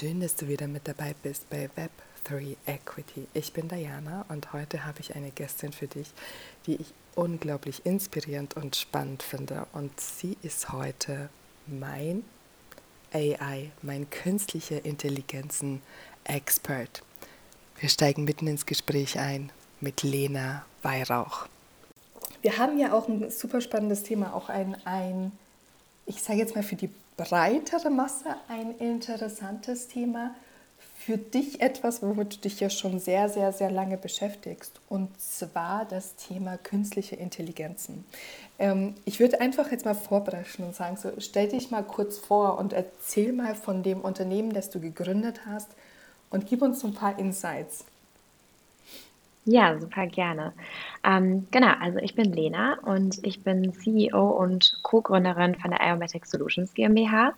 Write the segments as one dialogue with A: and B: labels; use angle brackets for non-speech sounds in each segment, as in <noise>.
A: Schön, dass du wieder mit dabei bist bei Web3 Equity. Ich bin Diana und heute habe ich eine Gästin für dich, die ich unglaublich inspirierend und spannend finde. Und sie ist heute mein AI, mein künstliche Intelligenzen-Expert. Wir steigen mitten ins Gespräch ein mit Lena Weihrauch. Wir haben ja auch ein super spannendes Thema, auch ein, ein ich sage jetzt mal für die breitere Masse ein interessantes Thema, für dich etwas, womit du dich ja schon sehr, sehr, sehr lange beschäftigst, und zwar das Thema künstliche Intelligenzen. Ähm, ich würde einfach jetzt mal vorbrechen und sagen, so, stell dich mal kurz vor und erzähl mal von dem Unternehmen, das du gegründet hast und gib uns ein paar Insights.
B: Ja, super gerne. Ähm, genau, also ich bin Lena und ich bin CEO und Co-Gründerin von der Iomatic Solutions GmbH.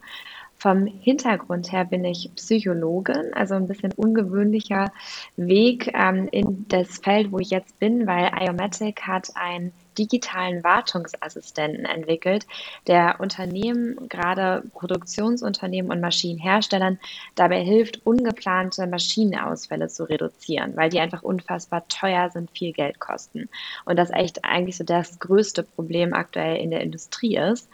B: Vom Hintergrund her bin ich Psychologin, also ein bisschen ungewöhnlicher Weg ähm, in das Feld, wo ich jetzt bin, weil Iomatic hat einen digitalen Wartungsassistenten entwickelt, der Unternehmen, gerade Produktionsunternehmen und Maschinenherstellern, dabei hilft, ungeplante Maschinenausfälle zu reduzieren, weil die einfach unfassbar teuer sind, viel Geld kosten. Und das echt eigentlich so das größte Problem aktuell in der Industrie ist.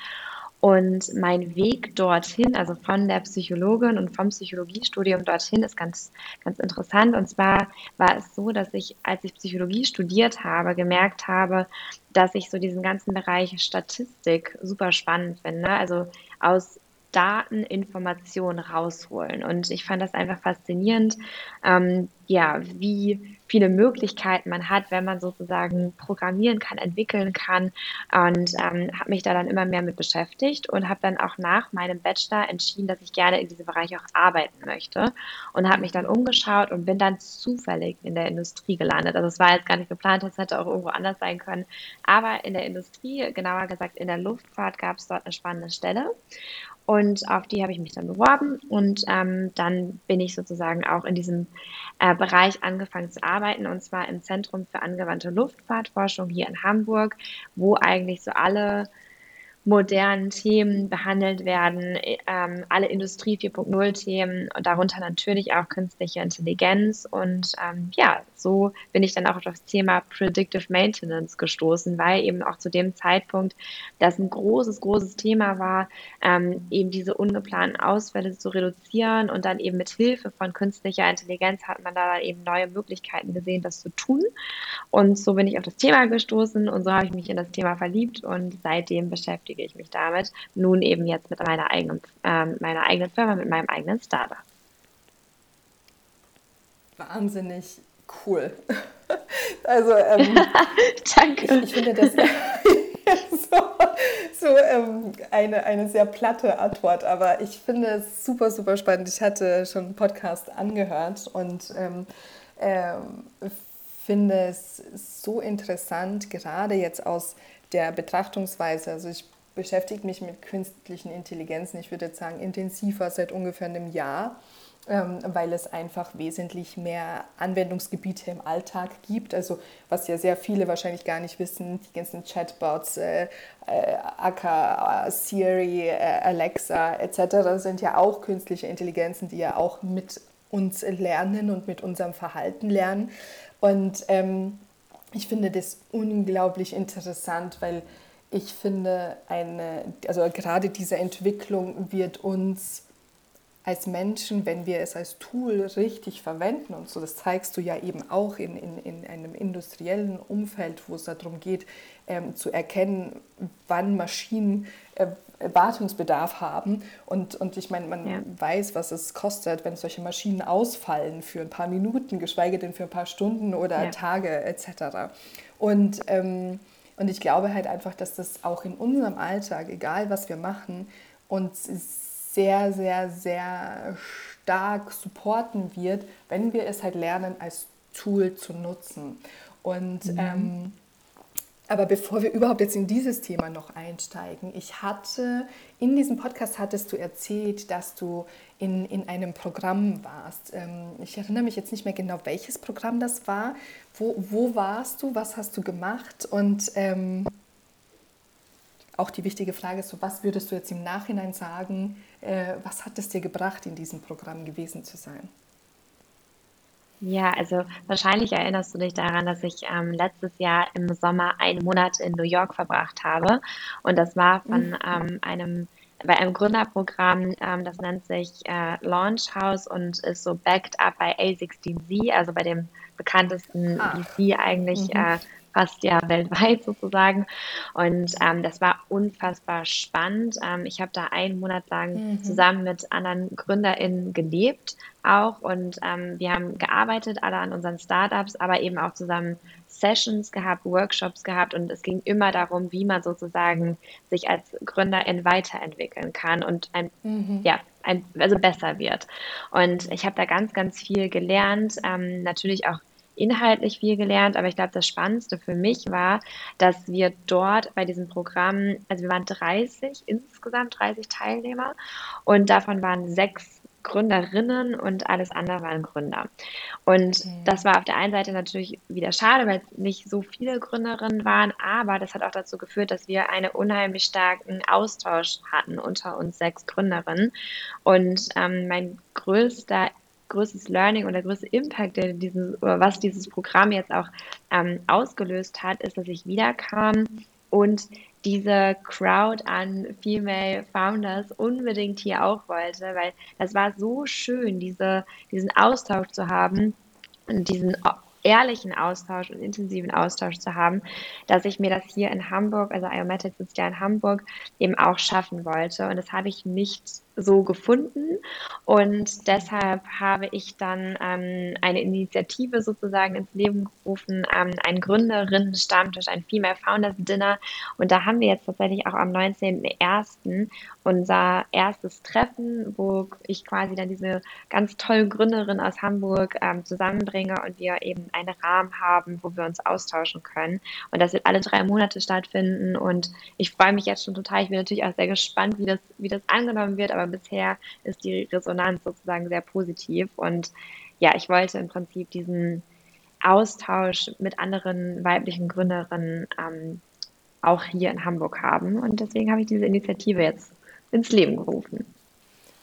B: Und mein Weg dorthin, also von der Psychologin und vom Psychologiestudium dorthin, ist ganz, ganz interessant. Und zwar war es so, dass ich, als ich Psychologie studiert habe, gemerkt habe, dass ich so diesen ganzen Bereich Statistik super spannend finde. Also aus Daten, Informationen rausholen. Und ich fand das einfach faszinierend, ähm, ja, wie viele Möglichkeiten man hat, wenn man sozusagen programmieren kann, entwickeln kann. Und ähm, habe mich da dann immer mehr mit beschäftigt und habe dann auch nach meinem Bachelor entschieden, dass ich gerne in diesem Bereich auch arbeiten möchte. Und habe mich dann umgeschaut und bin dann zufällig in der Industrie gelandet. Also es war jetzt gar nicht geplant, das hätte auch irgendwo anders sein können. Aber in der Industrie, genauer gesagt in der Luftfahrt, gab es dort eine spannende Stelle. Und auf die habe ich mich dann beworben. Und ähm, dann bin ich sozusagen auch in diesem äh, Bereich angefangen zu arbeiten. Und zwar im Zentrum für angewandte Luftfahrtforschung hier in Hamburg, wo eigentlich so alle modernen Themen behandelt werden, ähm, alle Industrie 4.0 Themen und darunter natürlich auch künstliche Intelligenz. Und ähm, ja, so bin ich dann auch auf das Thema Predictive Maintenance gestoßen, weil eben auch zu dem Zeitpunkt das ein großes, großes Thema war, ähm, eben diese ungeplanten Ausfälle zu reduzieren und dann eben mit Hilfe von künstlicher Intelligenz hat man da eben neue Möglichkeiten gesehen, das zu tun. Und so bin ich auf das Thema gestoßen und so habe ich mich in das Thema verliebt und seitdem beschäftige beschäftige ich mich damit. Nun eben jetzt mit meiner eigenen, ähm, meiner eigenen Firma, mit meinem eigenen Startup.
A: Wahnsinnig cool. <laughs> also, ähm, <laughs>
B: danke.
A: Ich, ich, finde das <laughs> so, so ähm, eine, eine sehr platte Antwort, aber ich finde es super, super spannend. Ich hatte schon einen Podcast angehört und ähm, ähm, finde es so interessant, gerade jetzt aus der Betrachtungsweise. Also ich beschäftige mich mit künstlichen Intelligenzen, ich würde jetzt sagen intensiver seit ungefähr einem Jahr, ähm, weil es einfach wesentlich mehr Anwendungsgebiete im Alltag gibt. Also was ja sehr viele wahrscheinlich gar nicht wissen, die ganzen Chatbots, äh, äh, Aka, Siri, äh, Alexa etc. sind ja auch künstliche Intelligenzen, die ja auch mit uns lernen und mit unserem Verhalten lernen. Und ähm, ich finde das unglaublich interessant, weil ich finde, eine, also gerade diese Entwicklung wird uns als Menschen, wenn wir es als Tool richtig verwenden, und so das zeigst du ja eben auch in, in, in einem industriellen Umfeld, wo es darum geht, ähm, zu erkennen, wann Maschinen äh, Wartungsbedarf haben. Und, und ich meine, man ja. weiß, was es kostet, wenn solche Maschinen ausfallen für ein paar Minuten, geschweige denn für ein paar Stunden oder ja. Tage etc. Und ähm, und ich glaube halt einfach, dass das auch in unserem Alltag, egal was wir machen, uns sehr, sehr, sehr stark supporten wird, wenn wir es halt lernen, als Tool zu nutzen. Und mhm. ähm, aber bevor wir überhaupt jetzt in dieses Thema noch einsteigen, ich hatte, in diesem Podcast hattest du erzählt, dass du in, in einem Programm warst. Ähm, ich erinnere mich jetzt nicht mehr genau, welches Programm das war. Wo, wo warst du? Was hast du gemacht? Und ähm, auch die wichtige Frage ist, so, was würdest du jetzt im Nachhinein sagen, äh, was hat es dir gebracht, in diesem Programm gewesen zu sein?
B: Ja, also wahrscheinlich erinnerst du dich daran, dass ich ähm, letztes Jahr im Sommer einen Monat in New York verbracht habe. Und das war von
A: Mhm.
B: ähm, einem, bei einem Gründerprogramm, ähm, das nennt sich äh, Launch House und ist so backed up bei A16Z, also bei dem bekanntesten VC eigentlich
A: mhm.
B: äh, fast ja weltweit <laughs> sozusagen. Und ähm, das war unfassbar spannend. Ähm, ich habe da einen Monat lang
A: Mhm.
B: zusammen mit anderen GründerInnen gelebt auch und ähm, wir haben gearbeitet, alle an unseren Startups, aber eben auch zusammen Sessions gehabt, Workshops gehabt und es ging immer darum, wie man sozusagen sich als Gründerin weiterentwickeln kann und ein
A: Mhm.
B: ja, ein, also besser wird. Und ich habe da ganz, ganz viel gelernt, ähm, natürlich auch inhaltlich viel gelernt, aber ich glaube, das Spannendste für mich war, dass wir dort bei diesem Programm, also wir waren 30, insgesamt 30 Teilnehmer und davon waren sechs Gründerinnen und alles andere waren Gründer. Und das
A: Mhm.
B: war auf der einen Seite natürlich wieder schade, weil es nicht so viele Gründerinnen waren, aber das hat auch dazu geführt, dass wir einen unheimlich starken Austausch hatten unter uns sechs Gründerinnen. Und ähm, mein größter größtes Learning und der größte Impact, der dieses, was dieses Programm jetzt auch ähm, ausgelöst hat, ist, dass ich wiederkam und diese Crowd an Female Founders unbedingt hier auch wollte, weil das war so schön, diese, diesen Austausch zu haben und diesen ehrlichen Austausch und intensiven Austausch zu haben, dass ich mir das hier in Hamburg, also Iomatic sitzt ja in Hamburg, eben auch schaffen wollte. Und das habe ich nicht so gefunden. Und deshalb habe ich dann ähm, eine Initiative sozusagen ins Leben gerufen, ähm, einen Gründerinnen-Stammtisch, ein Female Founders Dinner. Und da haben wir jetzt tatsächlich auch am 19.01. unser erstes Treffen, wo ich quasi dann diese ganz tollen Gründerinnen aus Hamburg ähm, zusammenbringe und wir eben einen Rahmen haben, wo wir uns austauschen können. Und das wird alle drei Monate stattfinden. Und ich freue mich jetzt schon total. Ich bin natürlich auch sehr gespannt, wie das, wie das angenommen wird. Aber bisher ist die Resonanz sozusagen sehr positiv. Und ja, ich wollte im Prinzip diesen Austausch mit anderen weiblichen Gründerinnen ähm, auch hier in Hamburg haben. Und deswegen habe ich diese Initiative jetzt ins Leben gerufen.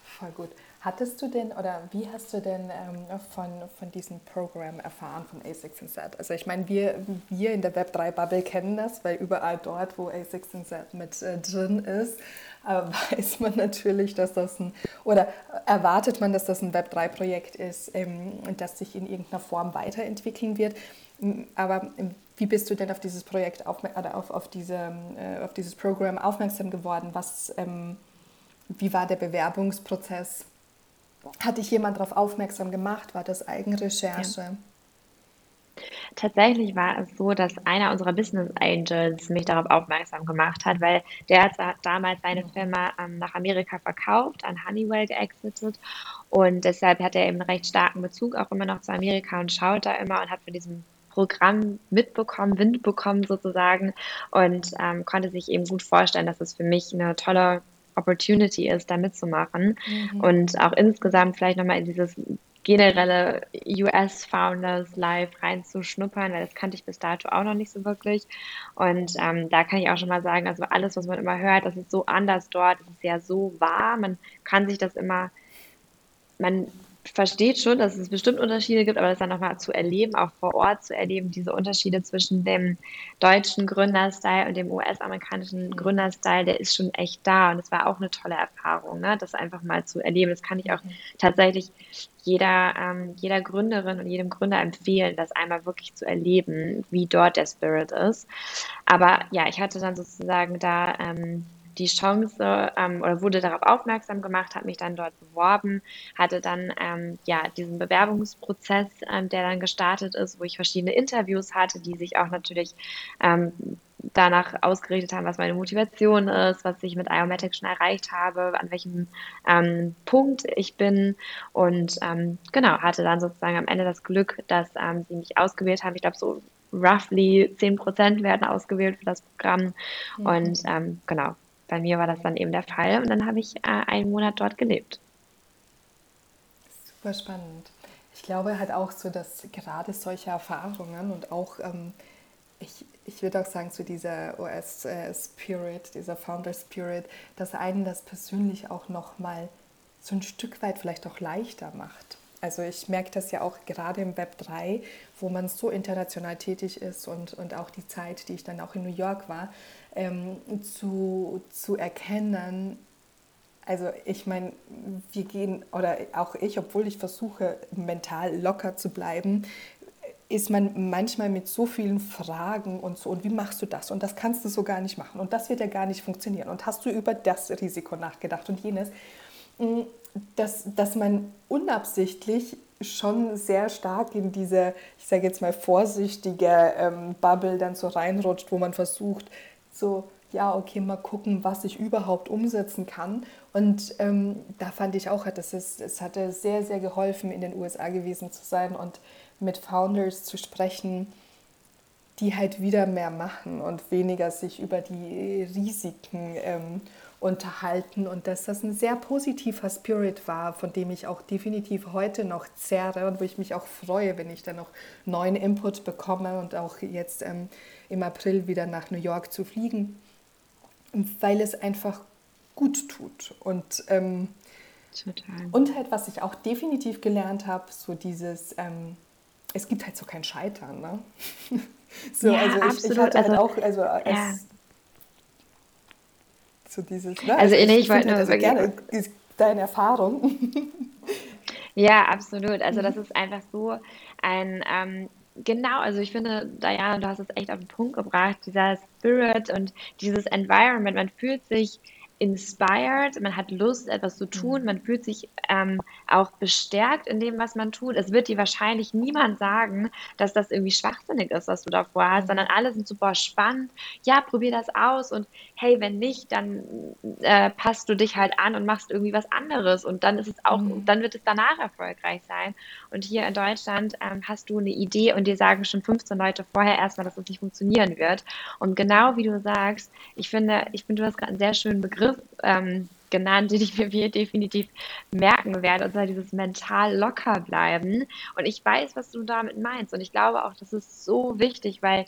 A: Voll gut. Hattest du denn oder wie hast du denn ähm, von, von diesem Programm erfahren von A16Z? Also ich meine, wir, wir in der Web3-Bubble kennen das, weil überall dort, wo A16Z mit äh, drin ist, <laughs> weiß man natürlich, dass das ein, oder erwartet man, dass das ein Web3-Projekt ist, ähm, das sich in irgendeiner Form weiterentwickeln wird. Aber ähm, wie bist du denn auf dieses Projekt auf, oder auf, auf, diese, äh, auf dieses Programm aufmerksam geworden? Was, ähm, wie war der Bewerbungsprozess? Hat dich jemand darauf aufmerksam gemacht? War das
B: Ja. Tatsächlich war es so, dass einer unserer Business Angels mich darauf aufmerksam gemacht hat, weil der hat da- damals seine Firma ähm, nach Amerika verkauft, an Honeywell geexitet und deshalb hat er eben einen recht starken Bezug auch immer noch zu Amerika und schaut da immer und hat von diesem Programm mitbekommen, Wind bekommen sozusagen und ähm, konnte sich eben gut vorstellen, dass es für mich eine tolle Opportunity ist, da mitzumachen
A: Mhm.
B: und auch insgesamt vielleicht nochmal in dieses generelle US-Founders Live reinzuschnuppern, weil das kannte ich bis dato auch noch nicht so wirklich. Und ähm, da kann ich auch schon mal sagen, also alles, was man immer hört, das ist so anders dort, das ist ja so wahr, man kann sich das immer man versteht schon, dass es bestimmt Unterschiede gibt, aber das dann nochmal zu erleben, auch vor Ort zu erleben, diese Unterschiede zwischen dem deutschen Gründerstyle und dem US-amerikanischen Gründerstyle, der ist schon echt da und es war auch eine tolle Erfahrung, ne? das einfach mal zu erleben. Das kann ich auch tatsächlich jeder, ähm, jeder Gründerin und jedem Gründer empfehlen, das einmal wirklich zu erleben, wie dort der Spirit ist. Aber ja, ich hatte dann sozusagen da ähm, die Chance ähm, oder wurde darauf aufmerksam gemacht, habe mich dann dort beworben, hatte dann ähm, ja diesen Bewerbungsprozess, ähm, der dann gestartet ist, wo ich verschiedene Interviews hatte, die sich auch natürlich ähm, danach ausgerichtet haben, was meine Motivation ist, was ich mit Iomatic schon erreicht habe, an welchem ähm, Punkt ich bin. Und ähm, genau, hatte dann sozusagen am Ende das Glück, dass ähm, sie mich ausgewählt haben. Ich glaube, so roughly 10% werden ausgewählt für das Programm. Und ähm, genau, bei mir war das dann eben der Fall und dann habe ich äh, einen Monat dort gelebt.
A: Super spannend. Ich glaube halt auch so, dass gerade solche Erfahrungen und auch ähm, ich, ich würde auch sagen, zu dieser US-Spirit, äh, dieser Founder-Spirit, dass einen das persönlich auch nochmal so ein Stück weit vielleicht auch leichter macht. Also ich merke das ja auch gerade im Web 3, wo man so international tätig ist und, und auch die Zeit, die ich dann auch in New York war, ähm, zu, zu erkennen, also ich meine, wir gehen, oder auch ich, obwohl ich versuche, mental locker zu bleiben, ist man manchmal mit so vielen Fragen und so, und wie machst du das? Und das kannst du so gar nicht machen. Und das wird ja gar nicht funktionieren. Und hast du über das Risiko nachgedacht und jenes? Dass, dass man unabsichtlich schon sehr stark in diese, ich sage jetzt mal, vorsichtige ähm, Bubble dann so reinrutscht, wo man versucht, so, ja, okay, mal gucken, was ich überhaupt umsetzen kann. Und ähm, da fand ich auch, dass es, es hatte sehr, sehr geholfen, in den USA gewesen zu sein und mit Founders zu sprechen, die halt wieder mehr machen und weniger sich über die Risiken ähm, unterhalten und dass das ein sehr positiver Spirit war, von dem ich auch definitiv heute noch zehre und wo ich mich auch freue, wenn ich dann noch neuen Input bekomme und auch jetzt ähm, im April wieder nach New York zu fliegen, weil es einfach gut tut und ähm, Total. Und halt, was ich auch definitiv gelernt habe, so dieses, ähm, es gibt halt so kein Scheitern. Ne? <laughs> so, ja, also ich, ich hatte halt also, auch, also ja. So dieses, ne? Also, also ich, ich wollte nur also gerne deine Erfahrung.
B: ja, absolut. Also das ist einfach so ein ähm, Genau, also ich finde, Diana, du hast es echt auf den Punkt gebracht, dieser Spirit und dieses Environment, man fühlt sich inspired, man hat Lust, etwas zu tun, mhm. man fühlt sich ähm, auch bestärkt in dem, was man tut. Es wird dir wahrscheinlich niemand sagen, dass das irgendwie schwachsinnig ist, was du davor hast, sondern alle sind super spannend. Ja, probier das aus und hey, wenn nicht, dann äh, passt du dich halt an und machst irgendwie was anderes und dann ist es auch, mhm. dann wird es danach erfolgreich sein. Und hier in Deutschland ähm, hast du eine Idee und dir sagen schon 15 Leute vorher erstmal, dass es nicht funktionieren wird. Und genau wie du sagst, ich finde, ich finde, du hast gerade einen sehr schönen Begriff Begriff ähm, genannt, den ich mir definitiv merken werde, und zwar dieses mental locker bleiben. Und ich weiß, was du damit meinst. Und ich glaube auch, das ist so wichtig, weil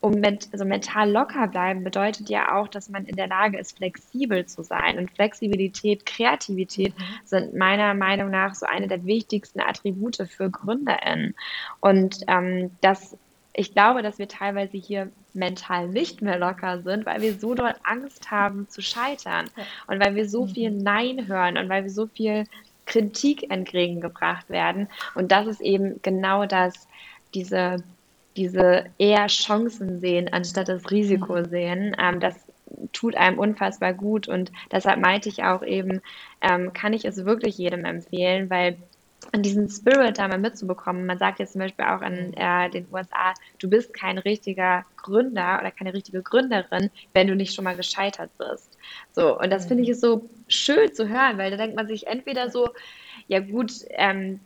B: um also mental locker bleiben bedeutet ja auch, dass man in der Lage ist, flexibel zu sein. Und Flexibilität, Kreativität sind meiner Meinung nach so eine der wichtigsten Attribute für GründerInnen. Und ähm, das ich glaube, dass wir teilweise hier mental nicht mehr locker sind, weil wir so dort Angst haben zu scheitern und weil wir so mhm. viel Nein hören und weil wir so viel Kritik entgegengebracht werden. Und das ist eben genau das, diese, diese eher Chancen sehen, anstatt das Risiko mhm. sehen. Ähm, das tut einem unfassbar gut und deshalb meinte ich auch eben, ähm, kann ich es wirklich jedem empfehlen, weil und diesen Spirit da mal mitzubekommen. Man sagt jetzt zum Beispiel auch in äh, den USA, du bist kein richtiger Gründer oder keine richtige Gründerin, wenn du nicht schon mal gescheitert bist. So, und das finde ich ist so schön zu hören, weil da denkt man sich entweder so, ja gut, ähm,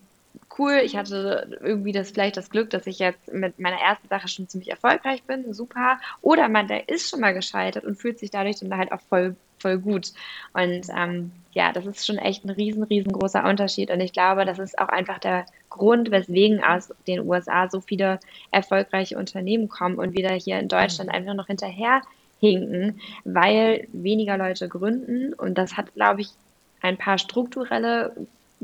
B: cool, ich hatte irgendwie das vielleicht das Glück, dass ich jetzt mit meiner ersten Sache schon ziemlich erfolgreich bin, super. Oder man, der ist schon mal gescheitert und fühlt sich dadurch dann halt auch voll voll gut. Und ähm, ja, das ist schon echt ein riesen, riesengroßer Unterschied. Und ich glaube, das ist auch einfach der Grund, weswegen aus den USA so viele erfolgreiche Unternehmen kommen und wieder hier in Deutschland einfach noch hinterher hinken, weil weniger Leute gründen. Und das hat, glaube ich, ein paar strukturelle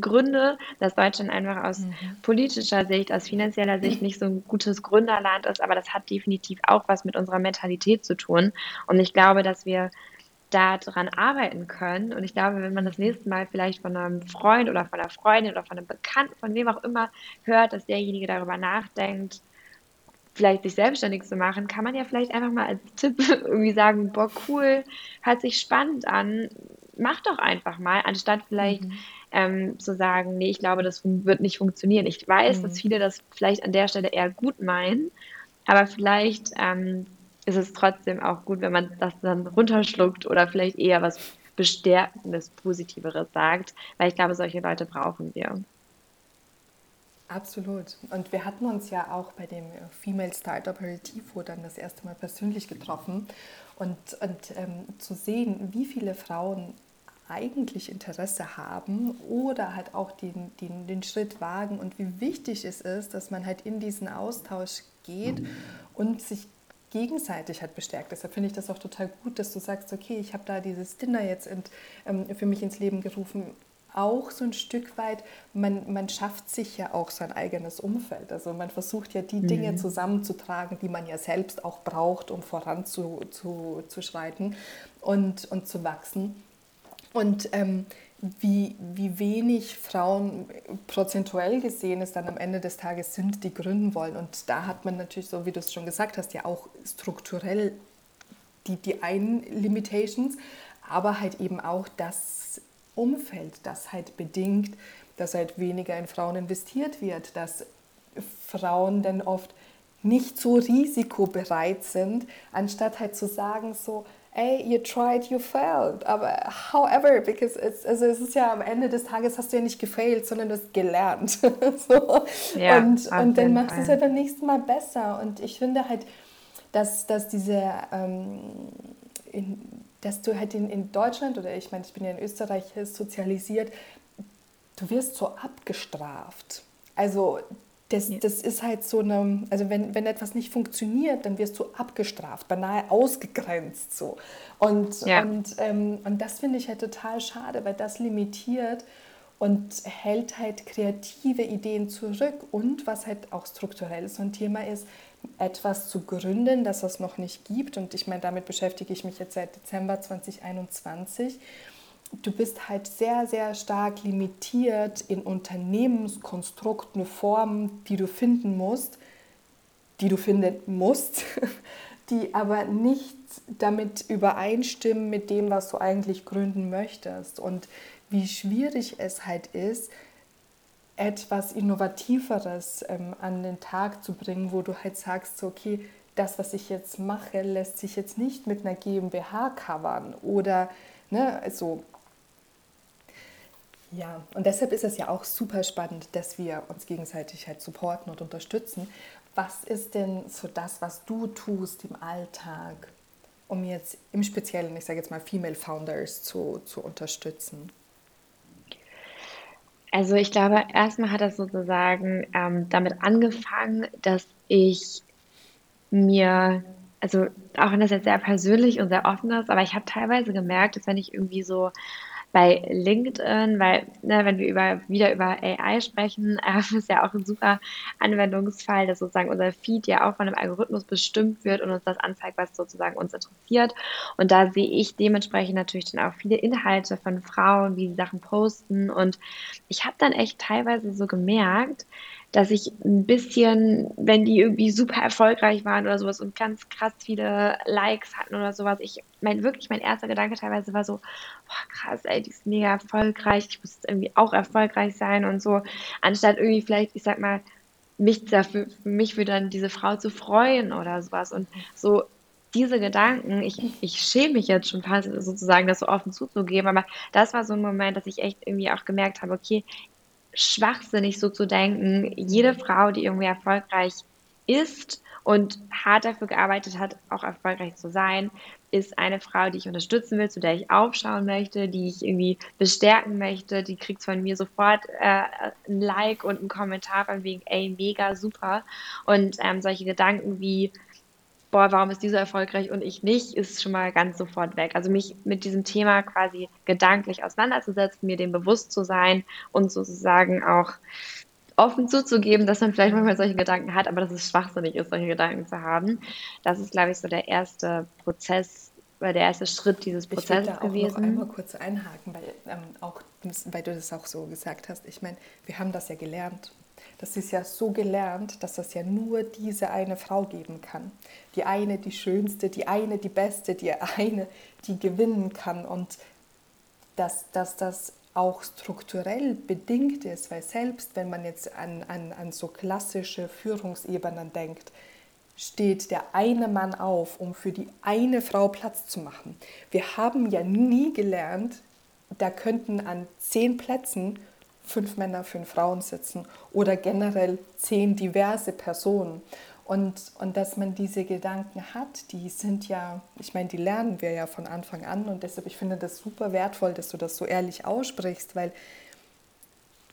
B: Gründe, dass Deutschland einfach aus mhm. politischer Sicht, aus finanzieller Sicht nicht so ein gutes Gründerland ist, aber das hat definitiv auch was mit unserer Mentalität zu tun. Und ich glaube, dass wir daran arbeiten können. Und ich glaube, wenn man das nächste Mal vielleicht von einem Freund oder von einer Freundin oder von einem Bekannten, von wem auch immer hört, dass derjenige darüber nachdenkt, vielleicht sich selbstständig zu machen, kann man ja vielleicht einfach mal als Tipp <laughs> irgendwie sagen, boah, cool, hört sich spannend an, mach doch einfach mal, anstatt vielleicht mhm. ähm, zu sagen, nee, ich glaube, das wird nicht funktionieren. Ich weiß, mhm. dass viele das vielleicht an der Stelle eher gut meinen, aber vielleicht ähm, ist es trotzdem auch gut, wenn man das dann runterschluckt oder vielleicht eher was Bestärkendes, Positiveres sagt, weil ich glaube, solche Leute brauchen wir.
A: Absolut. Und wir hatten uns ja auch bei dem Female Startup Aperitivo dann das erste Mal persönlich getroffen und, und ähm, zu sehen, wie viele Frauen eigentlich Interesse haben oder halt auch den, den, den Schritt wagen und wie wichtig es ist, dass man halt in diesen Austausch geht und sich gegenseitig halt bestärkt. Deshalb finde ich das auch total gut, dass du sagst, okay, ich habe da dieses Dinner jetzt in, ähm, für mich ins Leben gerufen, auch so ein Stück weit, man, man schafft sich ja auch sein eigenes Umfeld. Also man versucht ja die mhm. Dinge zusammenzutragen, die man ja selbst auch braucht, um voranzuschreiten zu, und, und zu wachsen. Und ähm, wie, wie wenig Frauen prozentuell gesehen es dann am Ende des Tages sind, die gründen wollen. Und da hat man natürlich, so wie du es schon gesagt hast, ja auch strukturell die, die einen Limitations, aber halt eben auch das Umfeld, das halt bedingt, dass halt weniger in Frauen investiert wird, dass Frauen dann oft nicht so risikobereit sind, anstatt halt zu sagen so, ey, you tried, you failed. Aber however, because it's, also es ist ja am Ende des Tages hast du ja nicht gefailt, sondern du hast gelernt. <laughs> so. ja, und, und dann machst du es ja beim nächsten Mal besser. Und ich finde halt, dass, dass diese ähm, in, dass du halt in, in Deutschland oder ich meine, ich bin ja in Österreich sozialisiert, du wirst so abgestraft. Also das, ja. das ist halt so eine, also wenn, wenn etwas nicht funktioniert, dann wirst du abgestraft, beinahe <laughs> ausgegrenzt so. Und, ja. und, ähm, und das finde ich halt total schade, weil das limitiert und hält halt kreative Ideen zurück. Und was halt auch strukturell so ein Thema ist, etwas zu gründen, das es noch nicht gibt. Und ich meine, damit beschäftige ich mich jetzt seit Dezember 2021. Du bist halt sehr, sehr stark limitiert in Unternehmenskonstrukten, Formen, die du finden musst, die du finden musst, <laughs> die aber nicht damit übereinstimmen mit dem, was du eigentlich gründen möchtest. Und wie schwierig es halt ist, etwas Innovativeres ähm, an den Tag zu bringen, wo du halt sagst, so, okay, das, was ich jetzt mache, lässt sich jetzt nicht mit einer GmbH covern oder ne, also ja, und deshalb ist es ja auch super spannend, dass wir uns gegenseitig halt supporten und unterstützen. Was ist denn so das, was du tust im Alltag, um jetzt im Speziellen, ich sage jetzt mal, Female Founders zu, zu unterstützen?
B: Also ich glaube, erstmal hat das sozusagen ähm, damit angefangen, dass ich mir, also auch wenn das jetzt sehr persönlich und sehr offen ist, aber ich habe teilweise gemerkt, dass wenn ich irgendwie so bei LinkedIn, weil ne, wenn wir über, wieder über AI sprechen, <laughs> äh, ist ja auch ein super Anwendungsfall, dass sozusagen unser Feed ja auch von einem Algorithmus bestimmt wird und uns das anzeigt, was sozusagen uns interessiert. Und da sehe ich dementsprechend natürlich dann auch viele Inhalte von Frauen, wie sie Sachen posten. Und ich habe dann echt teilweise so gemerkt, dass ich ein bisschen, wenn die irgendwie super erfolgreich waren oder sowas und ganz krass viele Likes hatten oder sowas, ich mein wirklich mein erster Gedanke teilweise war so, boah, krass, ey, die ist mega erfolgreich, ich muss jetzt irgendwie auch erfolgreich sein und so, anstatt irgendwie vielleicht, ich sag mal, mich dafür, mich für dann diese Frau zu freuen oder sowas. Und so diese Gedanken, ich, ich schäme mich jetzt schon fast sozusagen, das so offen zuzugeben, aber das war so ein Moment, dass ich echt irgendwie auch gemerkt habe, okay, schwachsinnig so zu denken, jede Frau, die irgendwie erfolgreich ist und hart dafür gearbeitet hat, auch erfolgreich zu sein, ist eine Frau, die ich unterstützen will, zu der ich aufschauen möchte, die ich irgendwie bestärken möchte. Die kriegt von mir sofort äh, ein Like und einen Kommentar von wegen, ey, mega super. Und ähm, solche Gedanken wie, boah, warum ist dieser erfolgreich und ich nicht, ist schon mal ganz sofort weg. Also mich mit diesem Thema quasi gedanklich auseinanderzusetzen, mir dem bewusst zu sein und sozusagen auch offen zuzugeben, dass man vielleicht manchmal solche Gedanken hat, aber dass es schwachsinnig ist, solche Gedanken zu haben. Das ist, glaube ich, so der erste Prozess, oder der erste Schritt dieses Prozesses
A: ich da auch gewesen. Noch einmal kurz einhaken, weil, ähm, auch, weil du das auch so gesagt hast. Ich meine, wir haben das ja gelernt das ist ja so gelernt, dass das ja nur diese eine Frau geben kann. Die eine, die schönste, die eine, die beste, die eine, die gewinnen kann. Und dass, dass das auch strukturell bedingt ist, weil selbst wenn man jetzt an, an, an so klassische Führungsebenen denkt, steht der eine Mann auf, um für die eine Frau Platz zu machen. Wir haben ja nie gelernt, da könnten an zehn Plätzen fünf Männer, fünf Frauen sitzen oder generell zehn diverse Personen. Und, und dass man diese Gedanken hat, die sind ja, ich meine, die lernen wir ja von Anfang an und deshalb, ich finde das super wertvoll, dass du das so ehrlich aussprichst, weil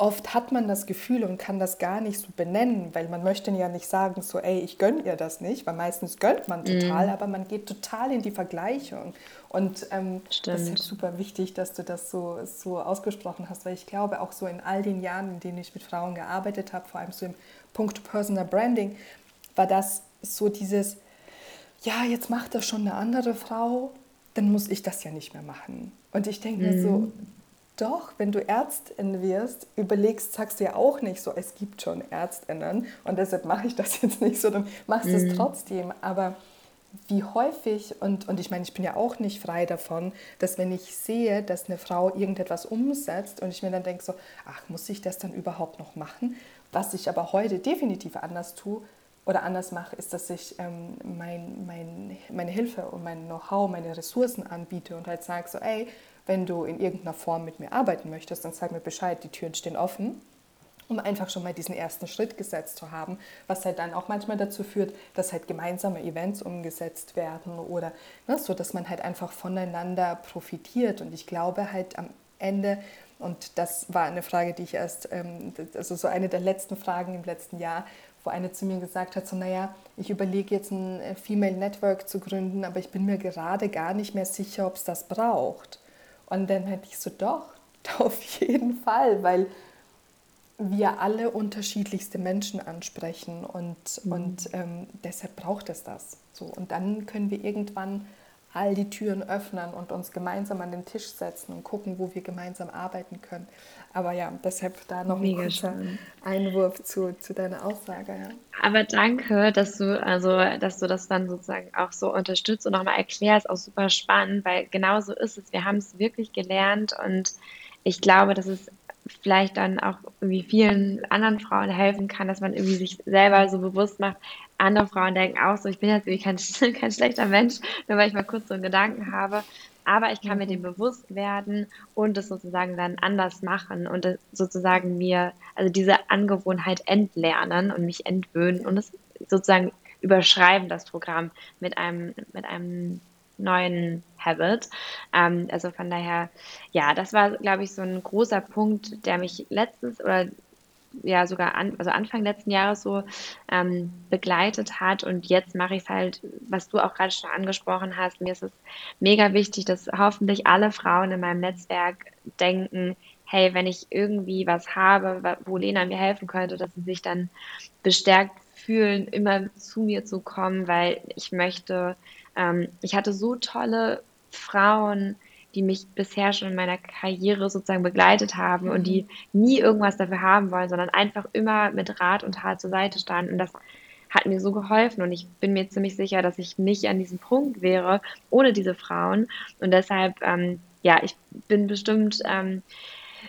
A: oft hat man das Gefühl und kann das gar nicht so benennen, weil man möchte ja nicht sagen, so, ey, ich gönne ihr das nicht, weil meistens gönnt man total, mm. aber man geht total in die Vergleichung. Und ähm, das ist super wichtig, dass du das so, so ausgesprochen hast, weil ich glaube, auch so in all den Jahren, in denen ich mit Frauen gearbeitet habe, vor allem so im Punkt Personal Branding, war das so dieses, ja, jetzt macht das schon eine andere Frau, dann muss ich das ja nicht mehr machen. Und ich denke mir so, mhm. Doch, wenn du Ärztin wirst, überlegst, sagst du ja auch nicht so, es gibt schon Ärztinnen und deshalb mache ich das jetzt nicht so, dann machst du mhm. es trotzdem. Aber wie häufig, und, und ich meine, ich bin ja auch nicht frei davon, dass wenn ich sehe, dass eine Frau irgendetwas umsetzt und ich mir dann denke so, ach, muss ich das dann überhaupt noch machen? Was ich aber heute definitiv anders tue oder anders mache, ist, dass ich ähm, mein, mein, meine Hilfe und mein Know-how, meine Ressourcen anbiete und halt sage so, ey, wenn du in irgendeiner Form mit mir arbeiten möchtest, dann sag mir Bescheid, die Türen stehen offen, um einfach schon mal diesen ersten Schritt gesetzt zu haben, was halt dann auch manchmal dazu führt, dass halt gemeinsame Events umgesetzt werden oder ne, so, dass man halt einfach voneinander profitiert. Und ich glaube halt am Ende, und das war eine Frage, die ich erst, ähm, also so eine der letzten Fragen im letzten Jahr, wo eine zu mir gesagt hat, so naja, ich überlege jetzt ein äh, Female Network zu gründen, aber ich bin mir gerade gar nicht mehr sicher, ob es das braucht. Und dann hätte ich so, doch, <laughs> auf jeden Fall, weil wir alle unterschiedlichste Menschen ansprechen und, mhm. und ähm, deshalb braucht es das. So, und dann können wir irgendwann all die Türen öffnen und uns gemeinsam an den Tisch setzen und gucken, wo wir gemeinsam arbeiten können. Aber ja, deshalb da noch Mega ein kurzer schön. Einwurf zu, zu deiner Aussage. Ja.
B: Aber danke, dass du, also, dass du das dann sozusagen auch so unterstützt und nochmal erklärst, auch super spannend, weil genau so ist es. Wir haben es wirklich gelernt und ich glaube, dass es vielleicht dann auch irgendwie vielen anderen Frauen helfen kann, dass man irgendwie sich selber so bewusst macht, andere Frauen denken auch so, ich bin jetzt irgendwie kein, <laughs> kein schlechter Mensch, nur weil ich mal kurz so einen Gedanken habe. Aber ich kann mir dem mhm. bewusst werden und es sozusagen dann anders machen und sozusagen mir, also diese Angewohnheit entlernen und mich entwöhnen und es sozusagen überschreiben, das Programm mit einem, mit einem neuen Habit. Ähm, also von daher, ja, das war, glaube ich, so ein großer Punkt, der mich letztes oder ja sogar an, also Anfang letzten Jahres so ähm, begleitet hat. Und jetzt mache ich es halt, was du auch gerade schon angesprochen hast. Mir ist es mega wichtig, dass hoffentlich alle Frauen in meinem Netzwerk denken, hey, wenn ich irgendwie was habe, wo Lena mir helfen könnte, dass sie sich dann bestärkt fühlen, immer zu mir zu kommen, weil ich möchte, ähm, ich hatte so tolle Frauen, die mich bisher schon in meiner Karriere sozusagen begleitet haben und die mhm. nie irgendwas dafür haben wollen, sondern einfach immer mit Rat und Tat zur Seite standen. Und das hat mir so geholfen und ich bin mir ziemlich sicher, dass ich nicht an diesem Punkt wäre ohne diese Frauen. Und deshalb, ähm, ja, ich bin bestimmt ähm,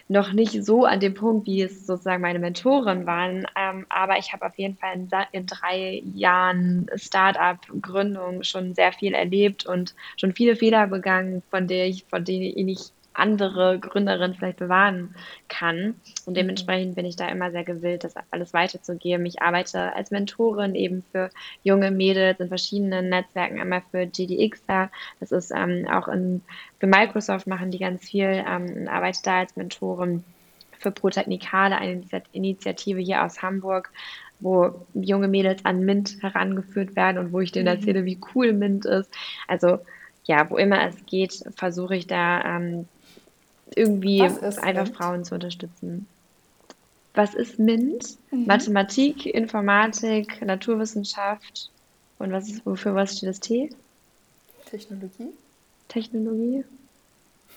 B: noch nicht so an dem Punkt, wie es sozusagen meine Mentoren waren. Ähm, aber ich habe auf jeden Fall in, in drei Jahren Startup-Gründung schon sehr viel erlebt und schon viele Fehler begangen, von, der ich, von denen ich andere Gründerinnen vielleicht bewahren kann. Und dementsprechend bin ich da immer sehr gewillt, das alles weiterzugeben. Ich arbeite als Mentorin eben für junge Mädels in verschiedenen Netzwerken, einmal für GDX da. Das ist ähm, auch in, für Microsoft machen die ganz viel ähm, und arbeite da als Mentorin für Protechnikale, eine Initiative hier aus Hamburg, wo junge Mädels an Mint herangeführt werden und wo ich denen mhm. erzähle, wie cool Mint ist. Also ja, wo immer es geht, versuche ich da ähm, irgendwie einfach MINT? Frauen zu unterstützen. Was ist MINT? Mhm. Mathematik, Informatik, Naturwissenschaft und was ist, wofür was steht das T?
A: Technologie.
B: Technologie.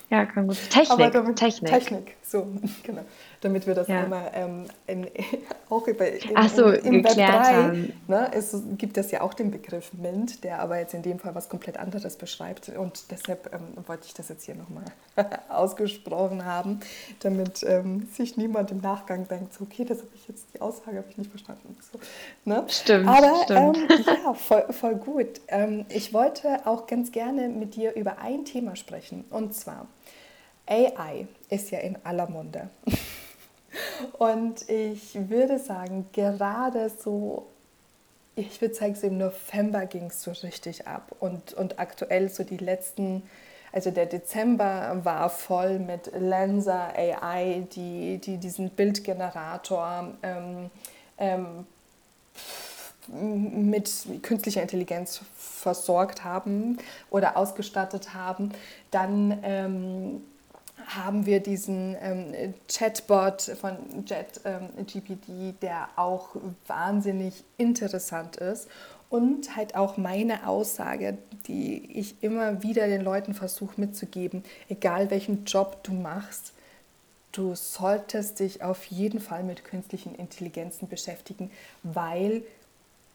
B: Ja, kann gut. Technik.
A: Technik. Technik, so, <laughs> genau. Damit wir das ja. einmal ähm, in, <laughs> auch über in,
B: Ach so, in, im Web 3, haben.
A: Ne, es gibt es ja auch den Begriff MINT, der aber jetzt in dem Fall was komplett anderes beschreibt. Und deshalb ähm, wollte ich das jetzt hier nochmal <laughs> ausgesprochen haben, damit ähm, sich niemand im Nachgang denkt, so, okay, das habe ich jetzt, die Aussage habe ich nicht verstanden. So, ne?
B: Stimmt,
A: aber,
B: stimmt.
A: Ähm, ja, voll, voll gut. Ähm, ich wollte auch ganz gerne mit dir über ein Thema sprechen. Und zwar, AI ist ja in aller Munde. <laughs> Und ich würde sagen, gerade so, ich würde sagen, so im November ging es so richtig ab. Und, und aktuell so die letzten, Also der Dezember war voll mit Lensa AI, die, die diesen Bildgenerator ähm, ähm, mit künstlicher Intelligenz versorgt haben oder ausgestattet haben. Dann ähm, haben wir diesen ähm, Chatbot von JetGPT, ähm, der auch wahnsinnig interessant ist. Und halt auch meine Aussage, die ich immer wieder den Leuten versuche mitzugeben, egal welchen Job du machst, du solltest dich auf jeden Fall mit künstlichen Intelligenzen beschäftigen, weil